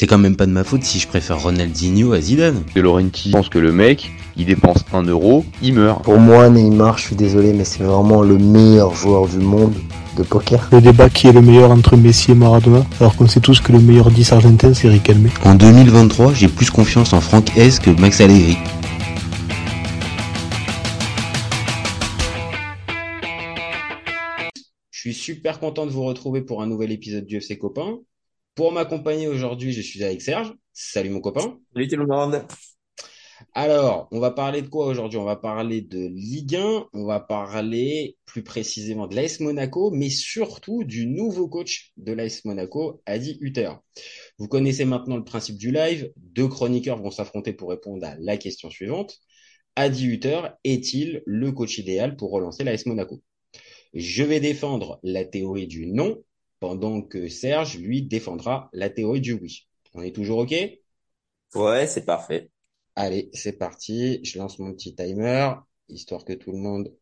C'est quand même pas de ma faute si je préfère Ronaldinho à Zidane. De Laurenti pense que le mec, il dépense un euro, il meurt. Pour moi, Neymar, je suis désolé, mais c'est vraiment le meilleur joueur du monde de poker. Le débat qui est le meilleur entre Messi et Maradona, alors qu'on sait tous que le meilleur 10 argentin, c'est Riquelme. En 2023, j'ai plus confiance en Franck S que Max Allegri. Je suis super content de vous retrouver pour un nouvel épisode du FC Copain. Pour m'accompagner aujourd'hui, je suis avec Serge. Salut mon copain. Salut tout le monde. Alors, on va parler de quoi aujourd'hui? On va parler de Ligue 1, on va parler plus précisément de l'AS Monaco, mais surtout du nouveau coach de l'AS Monaco, Adi Hutter. Vous connaissez maintenant le principe du live. Deux chroniqueurs vont s'affronter pour répondre à la question suivante. Adi Hutter est-il le coach idéal pour relancer l'AS Monaco? Je vais défendre la théorie du non pendant que Serge, lui, défendra la théorie du oui. On est toujours OK? Ouais, c'est parfait. Allez, c'est parti. Je lance mon petit timer, histoire que tout le monde...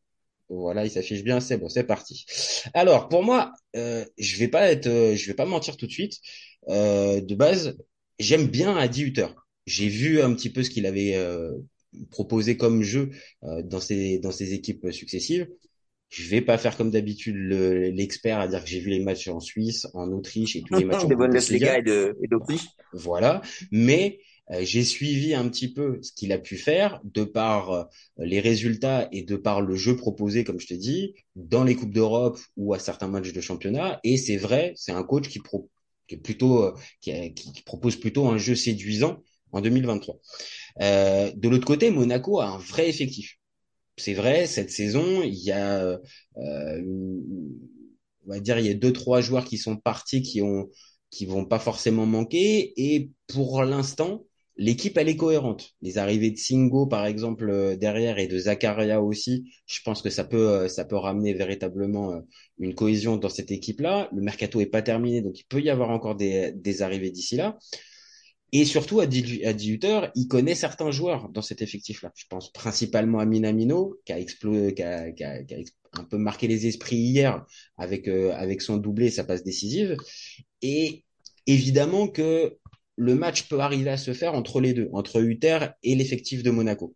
Voilà, il s'affiche bien, c'est bon, c'est parti. Alors, pour moi, euh, je vais pas être, euh, je vais pas mentir tout de suite. Euh, de base, j'aime bien Adi Hutter. J'ai vu un petit peu ce qu'il avait euh, proposé comme jeu euh, dans ses dans ses équipes successives. Je vais pas faire comme d'habitude l'expert à dire que j'ai vu les matchs en Suisse, en Autriche et tous les matchs en Bundesliga et d'Autriche. Voilà, mais euh, j'ai suivi un petit peu ce qu'il a pu faire de par euh, les résultats et de par le jeu proposé, comme je te dis, dans les coupes d'Europe ou à certains matchs de championnat. Et c'est vrai, c'est un coach qui, pro qui est plutôt euh, qui, qui, propose plutôt un jeu séduisant en 2023. Euh, de l'autre côté, Monaco a un vrai effectif c'est vrai, cette saison, il y a, euh, on va dire, il y a deux trois joueurs qui sont partis, qui ont, qui vont pas forcément manquer, et pour l'instant, l'équipe elle est cohérente. Les arrivées de Singo par exemple euh, derrière et de Zakaria aussi, je pense que ça peut, euh, ça peut ramener véritablement une cohésion dans cette équipe-là. Le mercato est pas terminé, donc il peut y avoir encore des, des arrivées d'ici là. Et surtout, à 18 heures, il connaît certains joueurs dans cet effectif-là. Je pense principalement à Minamino, qui a, explosé, qui a, qui a, qui a un peu marqué les esprits hier avec, euh, avec son doublé sa passe décisive. Et évidemment que le match peut arriver à se faire entre les deux, entre Hutter et l'effectif de Monaco.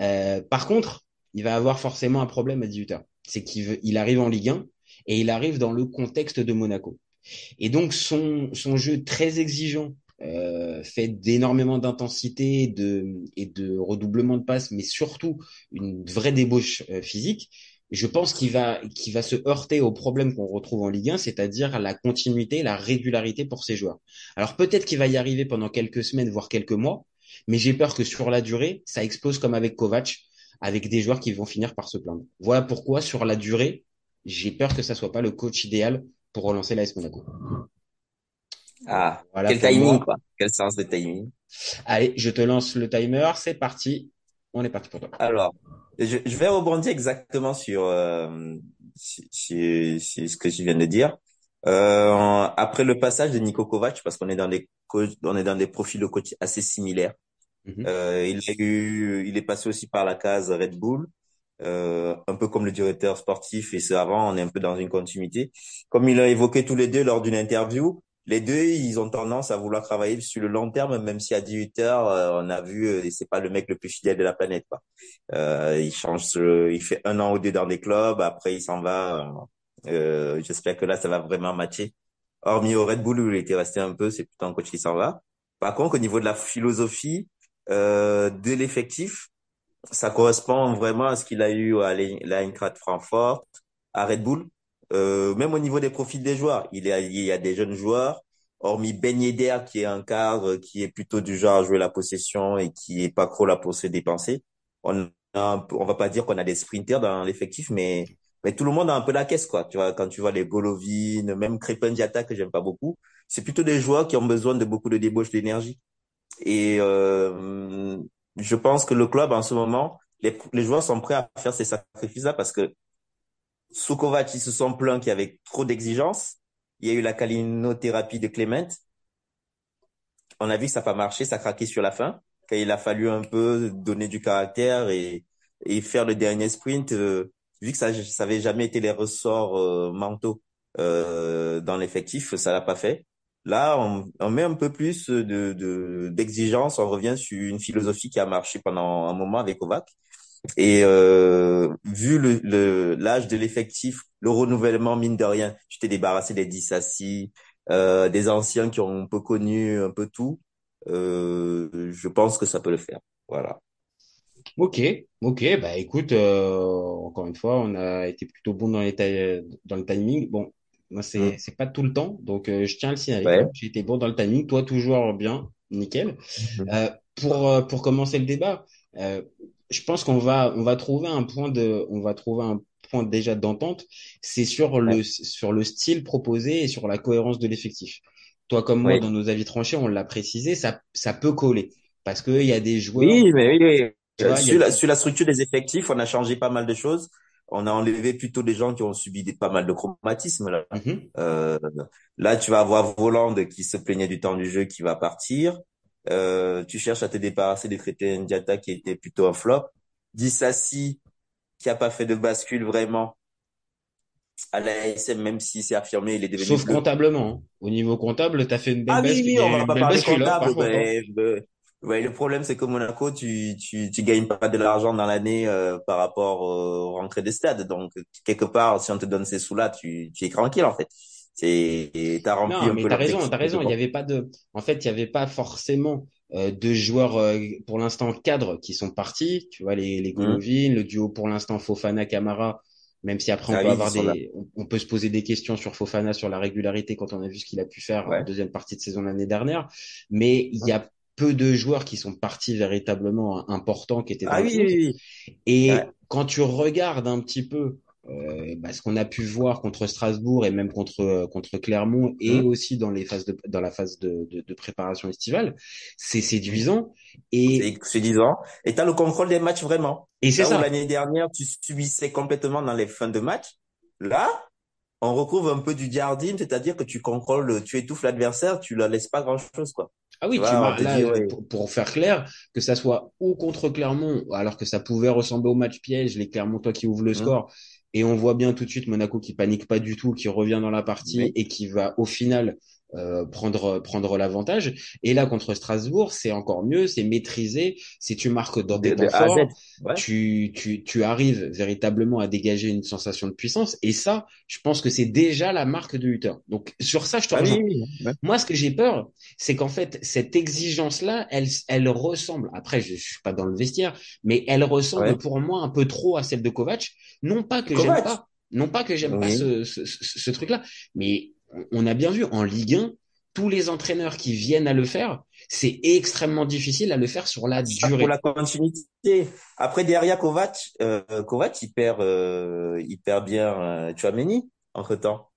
Euh, par contre, il va avoir forcément un problème à 18 heures. C'est qu'il il arrive en Ligue 1 et il arrive dans le contexte de Monaco. Et donc, son, son jeu très exigeant, euh, fait d'énormément d'intensité et de redoublement de passes, mais surtout une vraie débauche euh, physique, je pense qu'il va, va se heurter au problème qu'on retrouve en Ligue 1, c'est-à-dire la continuité, la régularité pour ses joueurs. Alors peut-être qu'il va y arriver pendant quelques semaines, voire quelques mois, mais j'ai peur que sur la durée, ça explose comme avec Kovac, avec des joueurs qui vont finir par se plaindre. Voilà pourquoi, sur la durée, j'ai peur que ça soit pas le coach idéal pour relancer l'AS Monaco. Ah, voilà quel timing, moi. quoi. Quel sens de timing. Allez, je te lance le timer. C'est parti. On est parti pour toi. Alors, je, je vais rebondir exactement sur, euh, sur, sur, ce que je viens de dire. Euh, après le passage de Nico Kovac, parce qu'on est dans des on est dans des profils de coach assez similaires. Mm -hmm. euh, il a eu, il est passé aussi par la case Red Bull. Euh, un peu comme le directeur sportif et ce avant, on est un peu dans une continuité. Comme il a évoqué tous les deux lors d'une interview, les deux, ils ont tendance à vouloir travailler sur le long terme, même si à 18 heures, euh, on a vu, euh, c'est pas le mec le plus fidèle de la planète. Quoi. Euh, il change, il fait un an ou deux dans des clubs, après il s'en va. Euh, J'espère que là, ça va vraiment matcher. Hormis au Red Bull où il était resté un peu, c'est plutôt un coach qui s'en va. Par contre, au niveau de la philosophie euh, de l'effectif, ça correspond vraiment à ce qu'il a eu à l'Eintracht Francfort, à Red Bull. Euh, même au niveau des profils des joueurs, il y a, il des jeunes joueurs, hormis Ben Yedder qui est un cadre qui est plutôt du genre à jouer la possession et qui est pas trop là pour se dépenser. On a on va pas dire qu'on a des sprinters dans l'effectif, mais mais tout le monde a un peu la caisse quoi. Tu vois quand tu vois les Golovin, même Crépin Diatta que j'aime pas beaucoup, c'est plutôt des joueurs qui ont besoin de beaucoup de débauche d'énergie. Et euh, je pense que le club en ce moment, les, les joueurs sont prêts à faire ces sacrifices là parce que sous Kovac, ils se sont plaints qu'il y avait trop d'exigences. Il y a eu la calinothérapie de Clément. On a vu que ça n'a pas marché, ça a craqué sur la fin. Quand il a fallu un peu donner du caractère et, et faire le dernier sprint, euh, vu que ça n'avait jamais été les ressorts euh, mentaux euh, dans l'effectif, ça l'a pas fait. Là, on, on met un peu plus de, d'exigence. On revient sur une philosophie qui a marché pendant un moment avec Kovac. Et euh, vu le, le, l'âge de l'effectif, le renouvellement, mine de rien, tu t'es débarrassé des Dissassi, euh, des anciens qui ont un peu connu un peu tout. Euh, je pense que ça peut le faire. Voilà. Ok, ok, bah écoute, euh, encore une fois, on a été plutôt bon dans les dans le timing. Bon, moi c'est Mm. c'est pas tout le temps, donc euh, je tiens à le signaler. Ouais. J'ai été bon dans le timing, toi toujours bien, nickel. Euh, pour pour commencer le débat, euh, je pense qu'on va on va trouver un point de on va trouver un point déjà d'entente. C'est sur Ouais. le sur le style proposé et sur la cohérence de l'effectif. Toi comme moi, Oui. dans nos avis tranchés, on l'a précisé, ça ça peut coller parce que il y a des joueurs, Oui, mais oui, vois, Sur la, des sur la structure des effectifs, on a changé pas mal de choses. On a enlevé plutôt des gens qui ont subi des, pas mal de chromatismes là. Mhm. Euh, là, tu vas avoir Voland qui se plaignait du temps du jeu qui va partir. Euh, tu cherches à te débarrasser des traités Ndiata qui était plutôt un flop. Dissassi qui a pas fait de bascule vraiment à la SM, même si c'est affirmé, il est devenu Sauf bleu. comptablement. hein. Au niveau comptable, t'as fait une belle Ah oui, bascule. oui, on va pas parler bascule, hein, comptable. contre. hein. Ouais. Ouais, le problème, c'est que Monaco, tu, tu, tu gagnes pas de l'argent dans l'année euh, par rapport aux rentrées des stades. Donc, quelque part, si on te donne ces sous-là, tu, tu es tranquille, en fait. C'est, t'as rempli Non, un mais peu t'as raison, t'as raison. Il y bon. avait pas de, en fait, il y avait pas forcément euh, de joueurs euh, pour l'instant cadres qui sont partis. Tu vois les les Hum. Golovin, le duo pour l'instant Fofana Camara. Même si après on Ah peut oui, avoir des, on, on peut se poser des questions sur Fofana sur la régularité quand on a vu ce qu'il a pu faire en Ouais. deuxième partie de saison l'année dernière. Mais il y a peu de joueurs qui sont partis véritablement importants qui étaient dans Ah le oui, 11. oui, oui. Et Ouais. quand tu regardes un petit peu euh, bah, ce qu'on a pu voir contre Strasbourg et même contre contre Clermont et Hum. aussi dans les phases de dans la phase de, de, de préparation estivale, c'est séduisant et C'est, c'est 10 ans. Et t'as le contrôle des matchs vraiment. et c'est ça. l'année dernière, tu subissais complètement dans les fins de match. Là, on retrouve un peu du Jardim, c'est-à-dire que tu contrôles, tu étouffes l'adversaire, tu la laisses pas grand-chose, quoi. Ah Tu oui, tu là dit, ouais. pour, pour faire clair que ça soit ou contre Clermont alors que ça pouvait ressembler au match piège, les Clermontois qui ouvrent le Hum. score et on voit bien tout de suite Monaco qui panique pas du tout, qui revient dans la partie Oui. et qui va au final euh, prendre prendre l'avantage. Et là contre Strasbourg, c'est encore mieux, c'est maîtrisé. Si tu marques dans De, tes de temps forts, Ouais. tu tu tu arrives véritablement à dégager une sensation de puissance. Et ça, je pense que c'est déjà la marque de Hutter. Donc sur ça, je te Ah oui, rejoins. oui, oui. Ouais. Moi, ce que j'ai peur, c'est qu'en fait, cette exigence-là, elle, elle ressemble, après, je, je suis pas dans le vestiaire, mais elle ressemble Ouais. pour moi un peu trop à celle de Kovac. Non pas que j'aime pas, non pas que j'aime pas ce, ce, ce, ce truc-là, mais on a bien vu en Ligue 1, tous les entraîneurs qui viennent à le faire, c'est extrêmement difficile à le faire sur la Ça, pour durée. la continuité. Après, derrière Kovac, euh, Kovac, il perd, euh, il perd bien euh, Tchouaméni, entre-temps,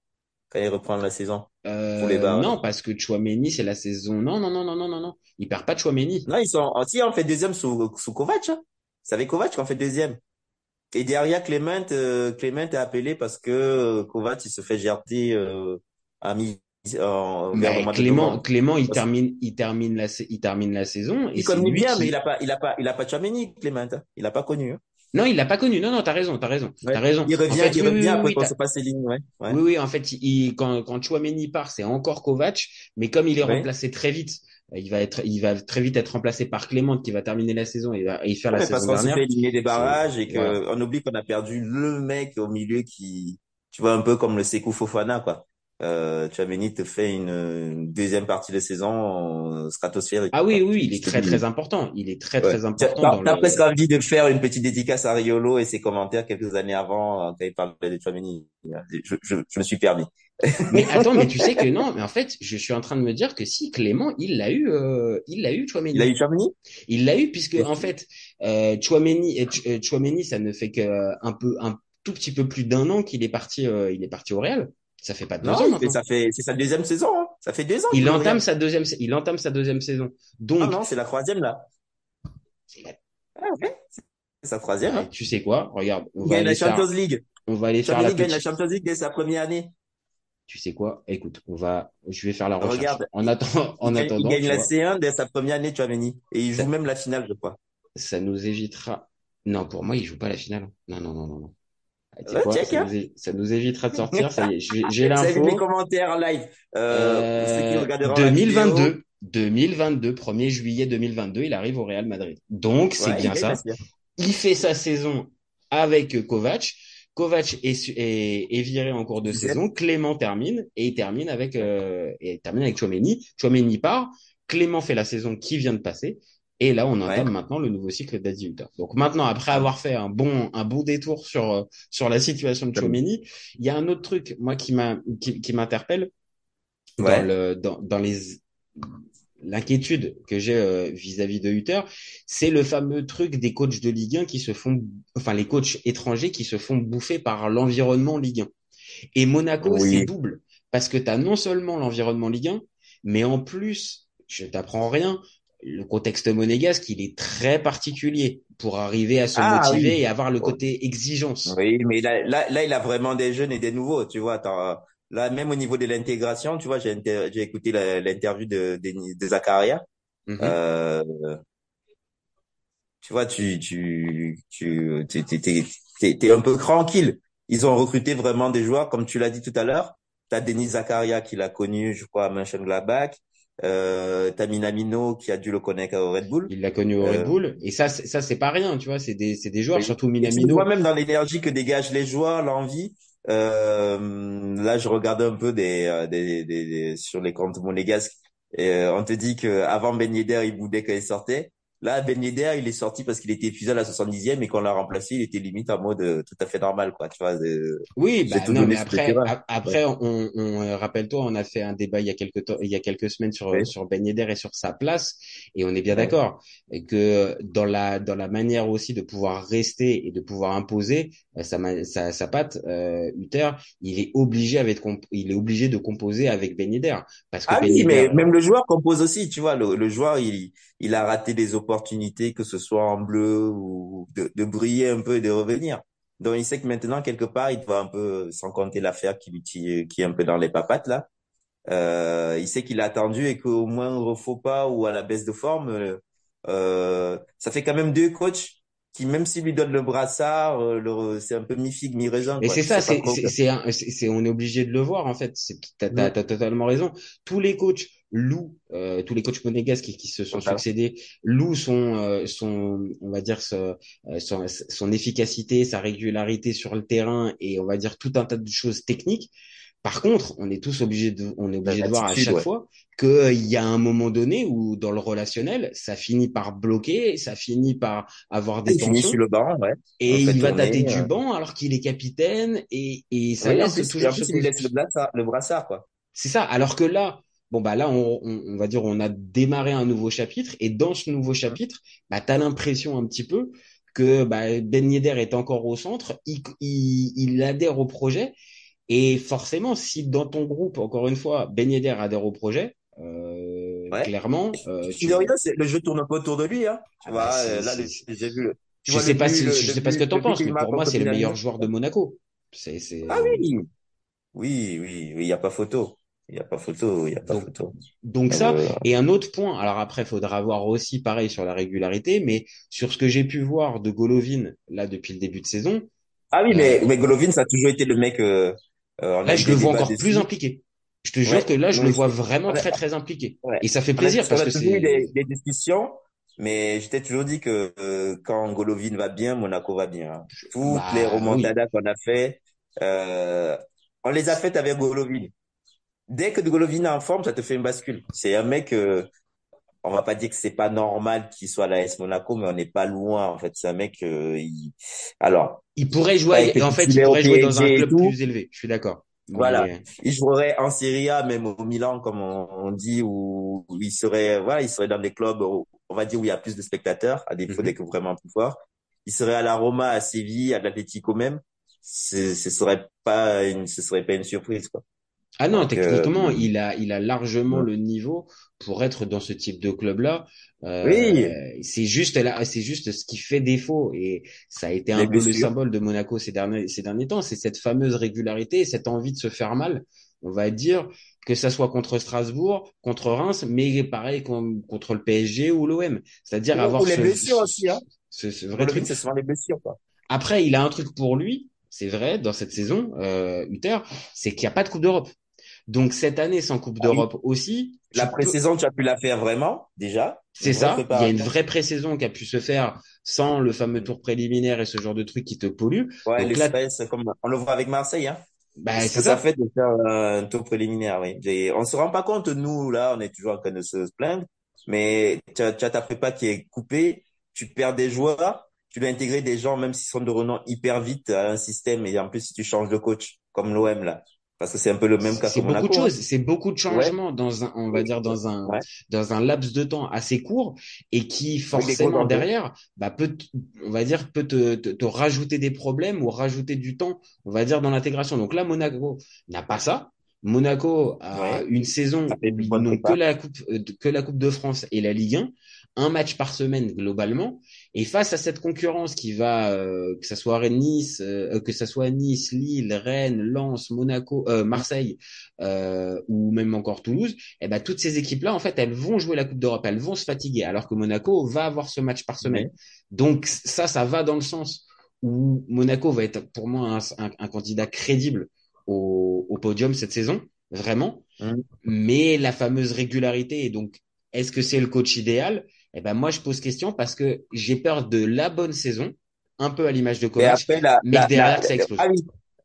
quand il reprend la saison pour les Euh, non, parce que Chouameni, c'est la saison. Non, non, non, non, non, non, non. Il perd pas Chouameni. Non, ils sont, oh, si, on fait deuxième sous, sous Kovac, hein. C'est avec Kovac qu'on fait deuxième. Et derrière, Clément, euh, Clément est appelé parce que euh, Kovac, il se fait gerter, euh, à mi, Mais de Clément. Clément, il Parce- termine, il termine la, il termine la saison et Il connaît bien, qui. mais il a pas, il a pas, il a pas Tchouaméni, Clément, hein. Il a pas connu, hein. Non, il l'a pas connu. Non, non, t'as raison, t'as raison, Ouais. t'as raison. Il En revient, fait, il oui, revient oui, après oui, qu'on t'as- se passe les lignes, ouais. Ouais. oui, oui, en fait, il, quand, quand Chouameni part, c'est encore Kovac, mais comme il est Ouais. remplacé très vite, il va être, il va très vite être remplacé par Clément qui va terminer la saison et, va- et faire la parce saison qu'on dernière. fait éliminer des barrages et que voilà. on oublie qu'on a perdu le mec au milieu qui, tu vois, un peu comme le Sekou Fofana, quoi. Euh, te fait une, une deuxième partie de saison euh, stratosphérique. Ah oui, oui, il est très, très important. Il est très, Ouais. très important t'as- le. presque envie de faire une petite dédicace à Riolo et ses commentaires quelques années avant euh, quand il parlait de Tchouaméni. Je, je, je me suis permis. Mais attends, mais tu sais que non, mais en fait, je suis en train de me dire que si Clément, il l'a eu, euh, il l'a eu Chouameni. Il a eu Tchouaméni? Il l'a eu puisque en fait, euh, Chouameni, et Ch- euh, Chouameni, ça ne fait que un peu, un tout petit peu plus d'un an qu'il est parti, euh, il est parti au Real. Ça fait pas deux Non, ans fait, ça fait, c'est sa deuxième saison, hein. Ça fait deux ans Il entame sa deuxième, il entame sa deuxième saison. Ah Donc, non, c'est la troisième, là. c'est la- Ah, ouais. Sa troisième, Ouais, hein. tu sais quoi? Regarde, on Il va gagne la aller faire, Champions League. on va aller faire la Tchouaméni gagne la petite. Champions League dès sa première année. Tu sais quoi? Écoute, on va, je vais faire la recherche. Regarde, En attendant, en il gagne, il attendant, gagne tu la vois, C1 dès sa première année, Tchouaméni. Et il ça, joue même la finale, je crois. ça nous évitera. Non, pour moi, il joue pas la finale. Non, non, non, non, non. Ah, tu quoi, check, ça, hein. nous, é- ça nous évitera de sortir. Ça y est, j'ai j'ai Vous avez vu mes l'info. commentaires en live. Euh, pour ceux qui Euh, regarderont la vidéo, 2022, 2022, 1er juillet 2022, il arrive au Real Madrid. Donc, c'est ouais, bien ça. Il fait sa saison avec euh, Kovac. Kovac est, su- est, est viré en cours de saison. Clément termine et il termine avec euh, et il termine avec Chouameni. Chouameni part. Clément fait la saison qui vient de passer. Et là, on entame Ouais. maintenant le nouveau cycle d'Adi Hutter. Donc maintenant, après avoir fait un bon un bon détour sur euh, sur la situation de Chouameni, il y a un autre truc moi qui m'a qui, qui m'interpelle dans Ouais. le dans dans les l'inquiétude que j'ai euh, vis-à-vis de Hutter, c'est le fameux truc des coachs de Ligue 1 qui se font, enfin les coachs étrangers qui se font bouffer par l'environnement Ligue 1. Et Monaco, Oui. c'est double, parce que tu as non seulement l'environnement Ligue 1, mais en plus, je t'apprends rien, le contexte monégasque, il est très particulier pour arriver à se Ah, motiver oui. et avoir le côté exigence. Oui, mais là, là, là, il a vraiment des jeunes et des nouveaux, tu vois. Attends, là, même au niveau de l'intégration, tu vois, j'ai écouté l'interview de, de, de Zakaria. Mhm. Euh, tu vois, tu, tu, tu, t'es- t'es un peu tranquille. Ils ont recruté vraiment des joueurs, comme tu l'as dit tout à l'heure. T'as Denis Zakaria qui l'a connu, je crois, à Mönchengladbach. Euh, t'as Minamino qui a dû le connaître au Red Bull. Il l'a connu au Euh, Red Bull, et ça, c'est- ça c'est pas rien, tu vois, c'est des, c'est des joueurs, Oui. surtout Minamino. vois même dans l'énergie que dégagent les joueurs, l'envie. Euh, là, je regarde un peu des, euh, des, des, des- sur les comptes monégasques. Et euh, on te dit que avant Ben Yedder, il boudait quand il sortait. Là, Ben Yedder, il est sorti parce qu'il était épuisé à la 70e et qu'on l'a remplacé, il était limite en mode euh, tout à fait normal, quoi. Tu vois, Oui, bah tout non, donné mais après, après, on, on euh, rappelle-toi, on a fait un débat il y a quelques temps, il y a quelques semaines sur Oui. sur Ben Yedder et sur sa place, et on est bien Ouais. d'accord, que dans la dans la manière aussi de pouvoir rester et de pouvoir imposer euh, sa sa, sa patte, euh, Hutter, il est obligé avec il est obligé de composer avec Ben Yedder parce que Ah Ben oui, mais même le joueur compose aussi, tu vois. Le, le joueur, il, il a raté des opportunités, que ce soit en bleu ou de, de briller un peu et de revenir. Donc, il sait que maintenant, quelque part, il doit un peu, sans compter l'affaire qui, tire- qui est un peu dans les papates, là. Euh, il sait qu'il a attendu et qu'au moins au faux pas ou à la baisse de forme, euh, euh, ça fait quand même deux coachs qui, même s'ils lui donnent le brassard, euh, c'est un peu mi-figue, mi-raisin, Et quoi. c'est Tu ça, c'est, c'est, c'est, c'est, c'est- on est obligé de le voir en fait. C'est, t'as, Mhm. t'as totalement raison. Tous les coachs louent, euh, tous les coachs monégasques qui, qui se sont succédés louent son, euh, son, on va dire ce- euh, son, son efficacité, sa régularité sur le terrain et on va dire tout un tas de choses techniques. Par contre, on est tous obligés de, on est obligé de voir à chaque ouais. fois qu'il y a un moment donné où dans le relationnel, ça finit par bloquer, ça finit par avoir des Il tensions. sur le banc, ouais. Et il va dater du banc alors qu'il est capitaine et, et ça en laisse plus, toujours en plus, ce il laisse le brassard, le brassard, quoi. C'est ça. Alors que là, bon bah là, on, on, on va dire, on a démarré un nouveau chapitre et dans ce nouveau chapitre, bah t'as l'impression un petit peu que bah, Ben Yedder est encore au centre, il, il, il adhère au projet et forcément, si dans ton groupe, encore une fois, Ben Yedder adhère au projet, euh, Ouais. clairement, euh, Tu rien, le jeu tourne un peu autour de lui, hein. Tu Ah vois, bah, euh, là, j'ai vu le, tu je vois sais pas si, le- je sais pas ce que t'en penses, mais pour moi, c'est le meilleur joueur de Monaco. C'est, c'est... Ah oui. Oui, oui, oui, il y a pas photo. Il y a pas photo, il a pas Donc, photo. Donc ça, Euh, et un autre point, alors après, il faudra voir aussi pareil sur la régularité, mais sur ce que j'ai pu voir de Golovin, là, depuis le début de saison, Ah oui, mais, Euh, mais Golovin, ça a toujours été le mec, euh, euh, là, je le vois encore plus impliqué. Je te jure Ouais. que là, je le vois vraiment très, très impliqué. Ouais. Et ça fait On a, plaisir on parce a que des, discussions, mais je t'ai toujours dit que euh, quand Golovin va bien, Monaco va bien. hein. Toutes Bah, les oui. remontadas qu'on a fait, euh, on les a faites avec Golovin. Dès que Golovin est en forme, ça te fait une bascule. C'est un mec, euh, on va pas dire que c'est pas normal qu'il soit à la S Monaco, mais on n'est pas loin, en fait. C'est un mec, euh, il... alors, Il pourrait jouer, en fait, il pourrait jouer dans un club plus élevé. Je suis d'accord. Voilà. Mais, Il jouerait en Serie A, même au Milan, comme on, on dit, où, où il serait, voilà, il serait dans des clubs, où- on va dire, où il y a plus de spectateurs, à défaut Mhm. d'être vraiment plus fort. Il serait à la Roma, à Séville, à l'Atlético même. Ce, ce serait pas une, ce serait pas une surprise, quoi. Ah non, Donc, euh, techniquement, il a, il a largement ouais. le niveau pour être dans ce type de club-là. Euh, Oui. c'est juste là, c'est juste ce qui fait défaut et ça a été un Les peu le symbole de Monaco ces derniers, ces derniers temps. C'est cette fameuse régularité et cette envie de se faire mal. On va dire que ça soit contre Strasbourg, contre Reims, mais pareil comme contre le PSG ou l'OM. C'est-à-dire avoir ou les ce, blessures ce, aussi, hein. ce, ce vrai truc. c'est souvent les blessures, quoi. Après, il a un truc pour lui, c'est vrai, dans cette saison, euh, Uther, c'est qu'il n'y a pas de Coupe d'Europe. Donc cette année sans Coupe Ah oui. d'Europe aussi, La peux- pré-saison, tu as pu la faire vraiment, déjà? c'est ça. Il y a une vraie pré-saison qui a pu se faire sans le fameux tour préliminaire et ce genre de trucs qui te polluent. Ouais, là, comme on le voit avec Marseille, hein. bah, c'est ça ça. fait de faire un tour préliminaire, oui. Et on se rend pas compte, nous, là, on est toujours en train de se plaindre, mais tu as, tu as ta prépa qui est coupée, tu perds des joueurs, tu dois intégrer des gens, même s'ils sont de renom hyper vite à un système, et en plus, si tu changes de coach, comme l'OM, là. Parce que c'est un peu le même cas C'est beaucoup de hein. choses, c'est beaucoup de changements dans un, on va dire dans un, Ouais. dans un laps de temps assez court et qui forcément derrière, bah peut, on va dire peut te, te, te rajouter des problèmes ou rajouter du temps, on va dire dans l'intégration. Donc là, Monaco n'a pas ça. Monaco a Ouais. une saison où ils n'ont que la coupe, euh, que la Coupe de France et la Ligue 1, un match par semaine globalement. Et face à cette concurrence qui va, euh, que ça soit Rennes, Nice, euh, que ça soit Nice, Lille, Rennes, Lens, Monaco, euh, Marseille, euh, ou même encore Toulouse, eh ben toutes ces équipes-là, en fait, elles vont jouer la Coupe d'Europe, elles vont se fatiguer, alors que Monaco va avoir ce match par semaine. Donc ça, ça va dans le sens où Monaco va être pour moi un, un, un candidat crédible au, au podium cette saison, vraiment. Mm. Mais la fameuse régularité, et donc est-ce que c'est le coach idéal? Eh ben moi je pose question parce que j'ai peur de la bonne saison, un peu à l'image de Et Kovac, la, mais la, derrière la- ça explose. ah oui.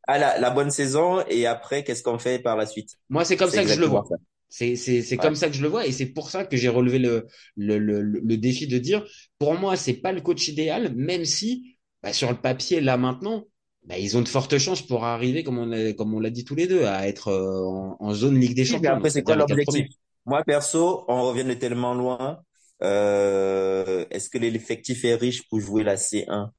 Ah, la, la bonne saison, et après, qu'est-ce qu'on fait par la suite? Moi c'est comme ça que je le vois. ça. C'est c'est c'est Ouais. comme ça que je le vois et c'est pour ça que j'ai relevé le le, le le défi de dire pour moi c'est pas le coach idéal même si bah, sur le papier là maintenant bah, ils ont de fortes chances pour arriver comme on a, comme on l'a dit tous les deux à être euh, en, en zone Ligue des Champions. après, c'est quoi l'objectif? Moi, perso, on revient de tellement loin. Euh, est-ce que l'effectif est riche pour jouer la C1?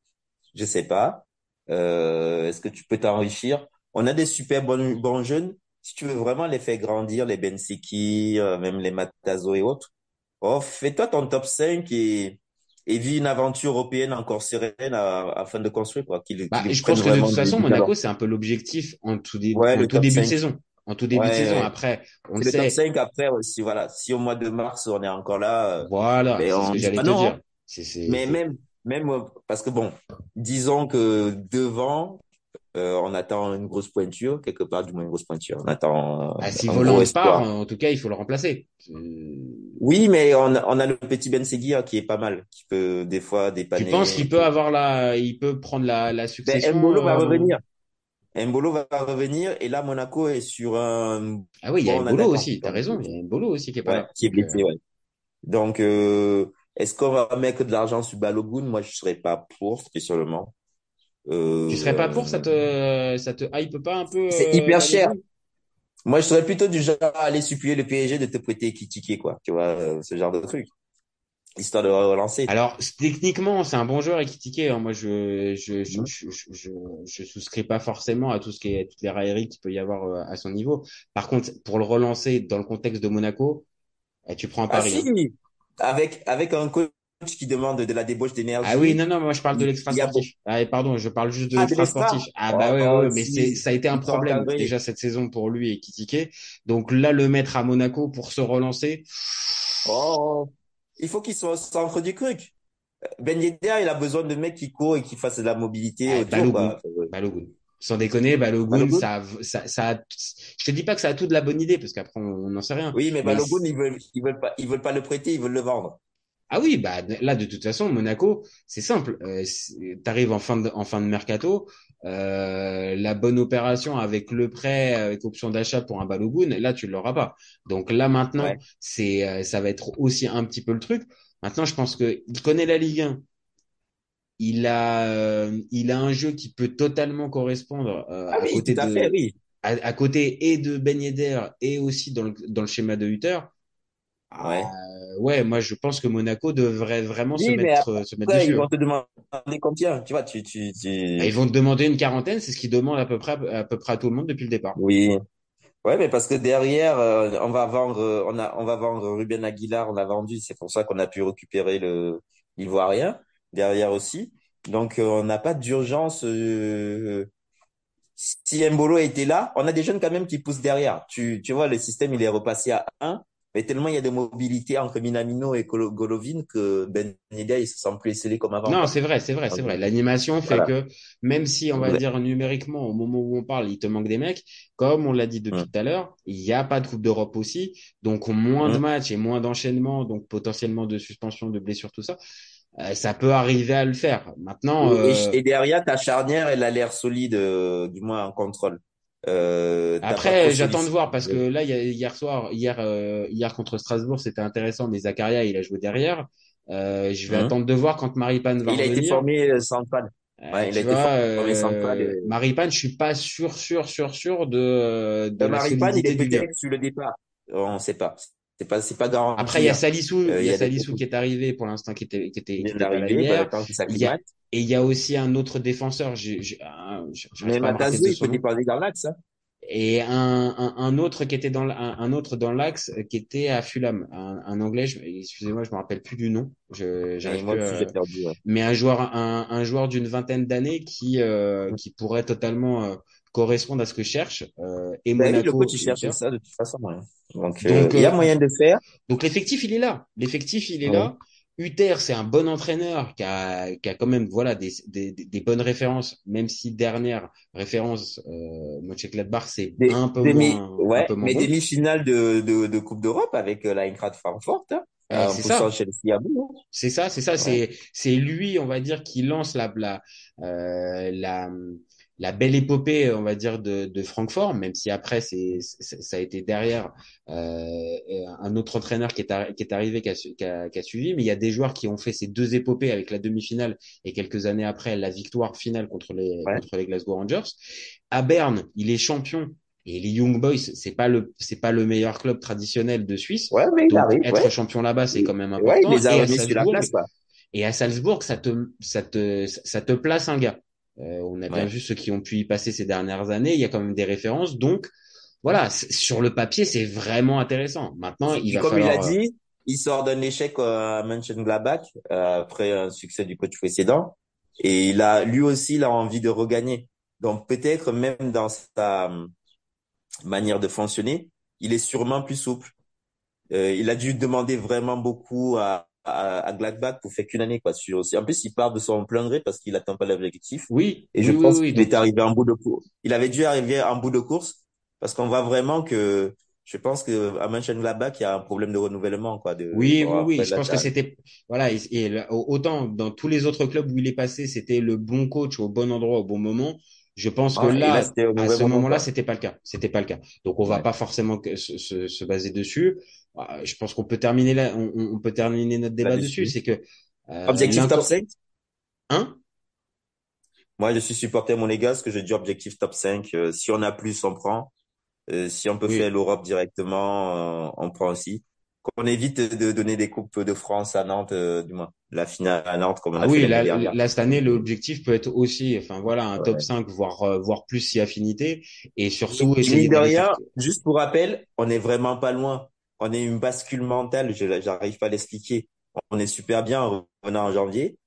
Je sais pas. Euh, est-ce que tu peux t'enrichir? On a des super bons, bons jeunes. Si tu veux vraiment les faire grandir, les Bensiki, euh, même les Matazo et autres, oh, fais-toi ton top 5 et, et vis une aventure européenne encore sereine à- afin de construire, quoi. Bah, je pense que de toute façon Monaco c'est un peu l'objectif en tout, dé- Ouais, en le tout début de 5. saison. En tout début de saison. Après on le Le top sait. 5 après aussi, voilà. Si au mois de mars, on est encore là, euh, Voilà c'est ce que j'allais te non, dire. hein. Mais même, même, euh, parce que bon, disons que devant, euh, on attend une grosse pointure, quelque part, du moins une grosse pointure. On attend Ah, si Voland part, en tout cas, il faut le remplacer. Oui, mais on a, on a le petit Ben Seguir qui est pas mal, qui peut des fois Tu dépanner. penses qu'il peut avoir la, il peut prendre la, la Ben, succession Mbolo va euh, revenir. Mbolo va revenir et là, Monaco est sur un Ah oui, il y a Mbolo aussi. T'as raison, il y a Mbolo aussi qui est pas ouais, là. qui est Donc, blessé, ouais. Donc, euh, est-ce qu'on va mettre de l'argent sur Balogun? Moi, je serais pas pour, spécialement. euh, tu serais pas pour, ça Euh, te, ça te hype pas un peu c'est euh, hyper cher. Balogun? Moi, je serais plutôt du genre à aller supplier le PSG de te prêter Kitike, quoi. Tu vois, euh, ce genre de truc. Histoire de relancer. Alors techniquement, c'est un bon joueur Ekitike. Hein. Moi, je, je, je, je, je, je, souscris pas forcément à tout ce qui est toutes les railleries qu'il peut y avoir euh, à son niveau. Par contre, pour le relancer dans le contexte de Monaco, eh, tu prends un Ah pari. hein. avec, avec un coach qui demande de la débauche d'énergie. Ah oui, non, non, moi je parle de l'extra y a sportif. Ah, pardon, je parle juste de Ah, l'extra sportif. Ah bah ouais, Oh, ouais, ouais, mais si, ça a été un problème déjà cette saison pour lui et Kitike. Donc là, le mettre à Monaco pour se relancer, Oh, il faut qu'il soit au centre du truc. Ben Yedder, il a besoin de mecs qui courent et qui fassent de la mobilité Ah, autour, Balogun. Sans déconner, Balogun, Balogun? ça, ça, je te dis pas que ça a tout de la bonne idée parce qu'après on n'en sait rien. Oui, mais Mais Balogun, ils veulent, ils veulent pas, ils veulent pas le prêter, ils veulent le vendre. Ah oui, bah là de toute façon, Monaco, c'est simple. Euh, T'arrives en fin de en fin de mercato, euh, la bonne opération avec le prêt avec option d'achat pour un Balogun, là tu l'auras pas. Donc là maintenant, Ouais. c'est euh, ça va être aussi un petit peu le truc. Maintenant, je pense que il connaît la Ligue 1. Il a euh, il a un jeu qui peut totalement correspondre euh, Ah à oui, côté de fait, oui. à, à côté et de Ben Yedder et aussi dans le dans le schéma de Hutter. Ouais. Ah, ouais, moi je pense que Monaco devrait vraiment se Oui, mettre se mettre Après, dessus. ils hein. vont te demander combien, tu vois, tu, tu, tu... Bah, Ils vont te demander une quarantaine, c'est ce qu'ils demandent à peu près à peu près à tout le monde depuis le départ. Oui. Ouais, mais parce que derrière, euh, on va vendre, euh, on a, on va vendre Ruben Aguilar, on a vendu, c'est pour ça qu'on a pu récupérer le l'Ivoirien derrière aussi. Donc, euh, on n'a pas d'urgence. euh, si Mbolo était là, on a des jeunes quand même qui poussent derrière. Tu, tu vois, le système, il est repassé à 1. Mais tellement il y a de mobilité entre Minamino et Golovin que Ben Yedder, il se sent plus scellé comme avant. Non, c'est vrai, c'est vrai, c'est vrai. L'animation fait que même si on va dire numériquement au moment où on parle, il te manque des mecs, comme on l'a dit depuis tout à l'heure, il n'y a pas de Coupe d'Europe aussi, donc moins de matchs et moins d'enchaînements, donc potentiellement de suspension, de blessures, tout ça. Euh, ça peut arriver à le faire. Maintenant. Et, euh... derrière, ta charnière, elle a l'air solide, euh, du moins en contrôle. Euh, Après, j'attends de voir parce que là, hier soir, hier, euh, hier contre Strasbourg, c'était intéressant, mais Zakaria, il a joué derrière. Euh, je vais mhm. attendre de voir quand Maripane va il revenir. Il a été formé central. Ouais, il a été formé central. Maripane, je suis pas sûr, sûr, sûr, sûr de. de Maripane, il est peut-être sur le départ. On ne sait pas. C'est pas, c'est pas garanti. Après, il y a Salissou, il y a, Salissou qui est arrivé pour l'instant, qui était, qui était, qui était pas là hier. Il y a, et il y a aussi un autre défenseur. J'ai, j'ai, mais Matazou, il peut pas dans l'axe. Hein. Et un, un, un, autre qui était dans un, un autre dans l'axe qui était à Fulham, un, anglais. excusez-moi, je me rappelle plus du nom. Je, j'arrive plus, à, perdu, ouais. Mais un joueur, un, un joueur d'une vingtaine d'années qui euh, qui pourrait totalement correspondre à ce que je cherche. Euh, et Monaco, le coach il cherche ça de toute façon. Ouais. Donc, euh, il y a euh, moyen de faire. Donc l'effectif il est là. L'effectif il est là. Uther, c'est un bon entraîneur qui a, qui a quand même voilà des, des, des bonnes références, même si dernière référence, euh, Mönchengladbach, c'est un peu moins. Ouais, un peu mais demi-finale de, de, de, Coupe d'Europe avec euh, l'Eintracht Francfort. Hein, euh, c'est ça. Hein. C'est ça, c'est ça, c'est c'est lui, on va dire, qui lance la la euh, la la belle épopée, on va dire, de, de Francfort, même si après c'est, ça a été derrière euh, un autre entraîneur qui est, qui est arrivé, qui a, qui, a, qui a, suivi, mais il y a des joueurs qui ont fait ces deux épopées avec la demi-finale et quelques années après la victoire finale contre les, contre les Glasgow Rangers. À Berne, il est champion. Et les Young Boys, c'est pas le c'est pas le meilleur club traditionnel de Suisse. Ouais, mais Donc, arrive, être champion là-bas, c'est quand même important. Ouais, il les a et, à sur la place, et à Salzbourg, ça te ça te ça te place un gars. Euh, on a bien vu ceux qui ont pu y passer ces dernières années. Il y a quand même des références. Donc, voilà, sur le papier, c'est vraiment intéressant. Maintenant, il va comme falloir... il a dit, il sort d'un échec euh, à Mönchengladbach euh, après un succès du coach précédent. Et il a, lui aussi, il a envie de regagner. Donc, peut-être même dans sa manière de fonctionner, il est sûrement plus souple. il a dû demander vraiment beaucoup à, à, à Gladbach pour faire qu'une année quoi. Sur en plus il part de son plein gré parce qu'il attend pas l'objectif. Oui. Et je oui, pense oui, qu'il est arrivé en bout de course il avait dû arriver en bout de course parce qu'on voit vraiment que je pense que à Mönchengladbach il y a un problème de renouvellement quoi de oui oui oui. je pense que c'était voilà et, autant dans tous les autres clubs où il est passé c'était le bon coach au bon endroit au bon moment je pense que là, à ce moment-là, c'était pas le cas. C'était pas le cas. Donc, on va pas forcément se, se, se, baser dessus. Bah, je pense qu'on peut terminer là, on, on, peut terminer notre débat dessus. C'est que euh, objectif top 5 Hein? Moi, je suis supporter monégasque. Que je dis objectif top 5. Euh, si on a plus, on prend. Euh, si on peut faire l'Europe directement, euh, on prend aussi. Qu'on évite de donner des coupes de France à Nantes, euh, du moins la finale à Nantes comme on a ah fait oui, là, là, cette année, l'objectif peut être aussi, enfin voilà, un top 5, voire voire plus si affinité, et surtout essayer de rien. Juste pour rappel, on est vraiment pas loin on est une bascule mentale, je j'arrive pas à l'expliquer. On est super bien en revenant en janvier.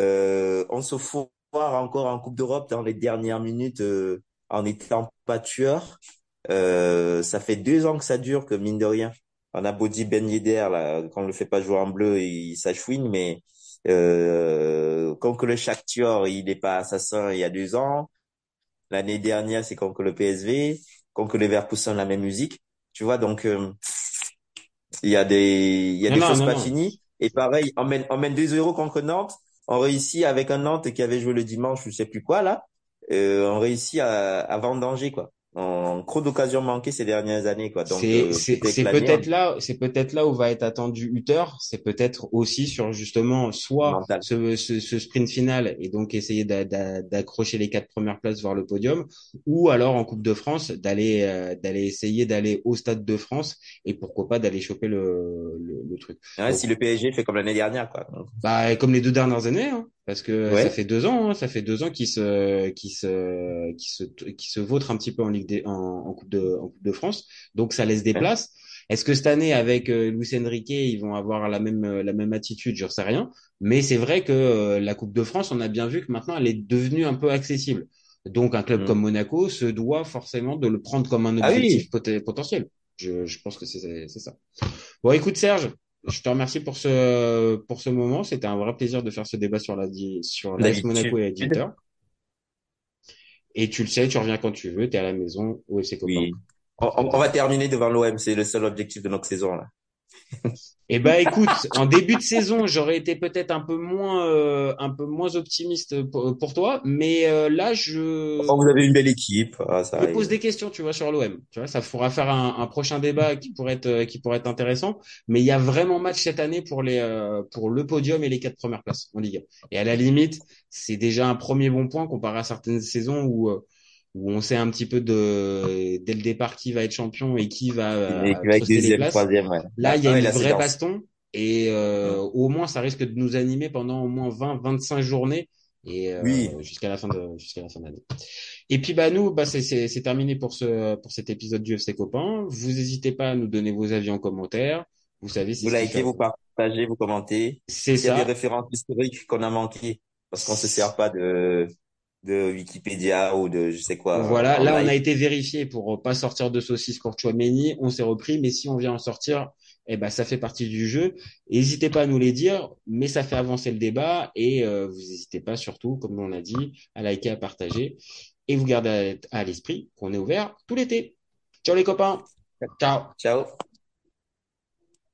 Euh, on se foire encore en Coupe d'Europe dans les dernières minutes euh, en étant pas tueur. Euh, ça fait deux ans que ça dure, que mine de rien. On a Body Ben Yedder, là, quand on le fait pas jouer en bleu, il s'achouine, mais euh, comme que le Shakhtar, il n'est pas assassin il y a deux ans. L'année dernière, c'est comme que le PSV, comme que le Verkusen, la même musique. Tu vois, donc euh, il y a des, il y a des choses pas finies. Et pareil, on mène, on mène 2-0 contre Nantes. On réussit avec un Nantes qui avait joué le dimanche, je sais plus quoi, là. Euh, on réussit à, à danger quoi en trop d'occasions manquées ces dernières années quoi. Donc c'est euh, peut-être là c'est peut-être là où va être attendu Hutter c'est peut-être aussi sur justement soit ce, ce, ce, sprint final et donc essayer d'accrocher les quatre premières places vers le podium ou alors en Coupe de France d'aller euh, d'aller essayer d'aller au Stade de France et pourquoi pas d'aller choper le, le, le truc. Ouais, si le PSG fait comme l'année dernière quoi. Bah comme les deux dernières années hein parce que ça fait deux ans, hein, ça fait deux ans qu'ils se, qui se, qui se, qui se vautrent un petit peu en Ligue des, en, en, coupe de, en coupe de France. Donc ça laisse des places. Est-ce que cette année avec euh, Luis Enrique, ils vont avoir la même, la même attitude? Je sais rien. Mais c'est vrai que euh, la Coupe de France, on a bien vu que maintenant elle est devenue un peu accessible. Donc un club mm. comme Monaco se doit forcément de le prendre comme un ah objectif potentiel. Je, je pense que c'est c'est ça. Bon, écoute Serge, je te remercie pour ce pour ce moment. C'était un vrai plaisir de faire ce débat sur la sur l'AS Monaco et l'éditeur. Et tu le sais, tu reviens quand tu veux, tu es à la maison au FC Copain. Oui. On, on va terminer devant l'OM, c'est le seul objectif de notre saison là. Eh ben, écoute, en début de saison, j'aurais été peut-être un peu moins, euh, un peu moins optimiste pour, pour toi, mais euh, là, je. Enfin, vous avez une belle équipe. Ah, ça je pose des questions, tu vois, sur l'OM. Tu vois, ça pourra faire un, un, prochain débat qui pourrait être, qui pourrait être intéressant. Mais il y a vraiment match cette année pour les, euh, pour le podium et les quatre premières places en Ligue. Et à la limite, c'est déjà un premier bon point comparé à certaines saisons où euh, où on sait un petit peu de dès le départ qui va être champion et qui va et qui va être deuxième, troisième. Ouais. Là, il y a une vraie baston et euh, au moins ça risque de nous animer pendant au moins 20 25 journées et euh, oui. jusqu'à la fin de jusqu'à la fin de l'année. Et puis bah nous bah c'est c'est terminé pour ce pour cet épisode du FC copain. Vous n'hésitez pas à nous donner vos avis en commentaire. Vous savez si vous likez, vous partagez, vous commentez. C'est ça. Il y a des références historiques qu'on a manqué parce qu'on se sert pas de de Wikipédia ou de je sais quoi. Voilà, là on a été vérifié pour pas sortir de saucisse Chouameni, on s'est repris, mais si on vient en sortir, eh ben ça fait partie du jeu. N'hésitez pas à nous les dire, mais ça fait avancer le débat et euh, vous n'hésitez pas surtout, comme on a dit, à liker, à partager et vous gardez à, à l'esprit qu'on est ouvert tout l'été. Ciao les copains. Ciao. Ciao.